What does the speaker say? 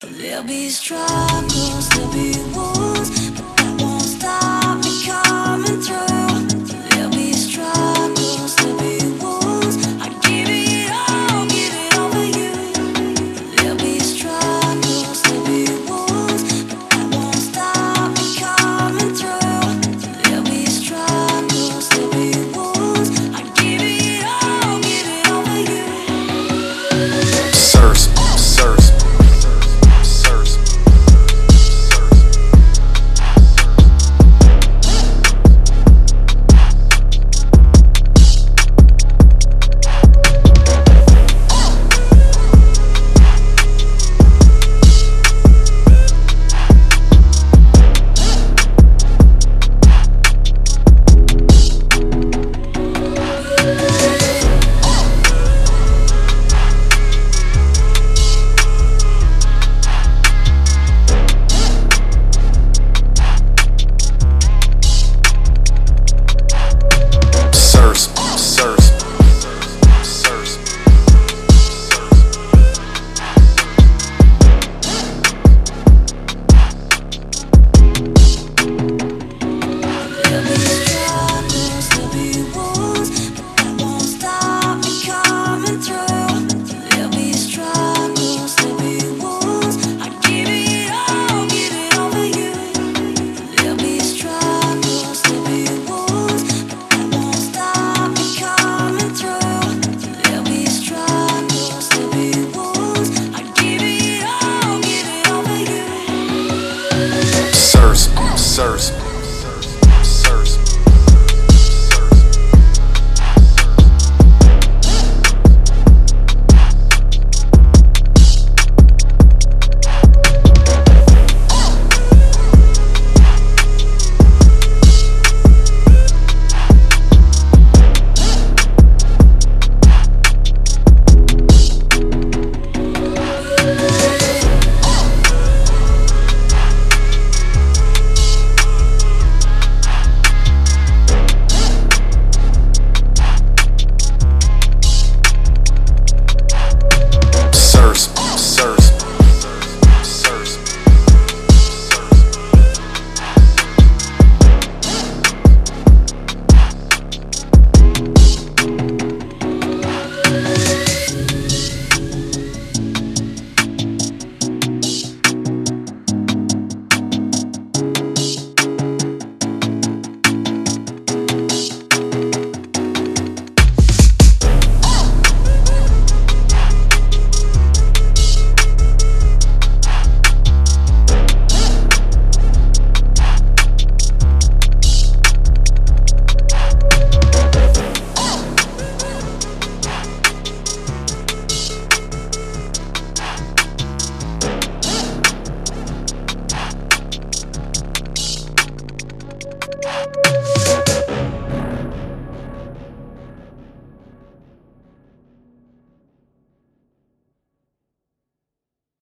There'll be struggles, there'll be sirs,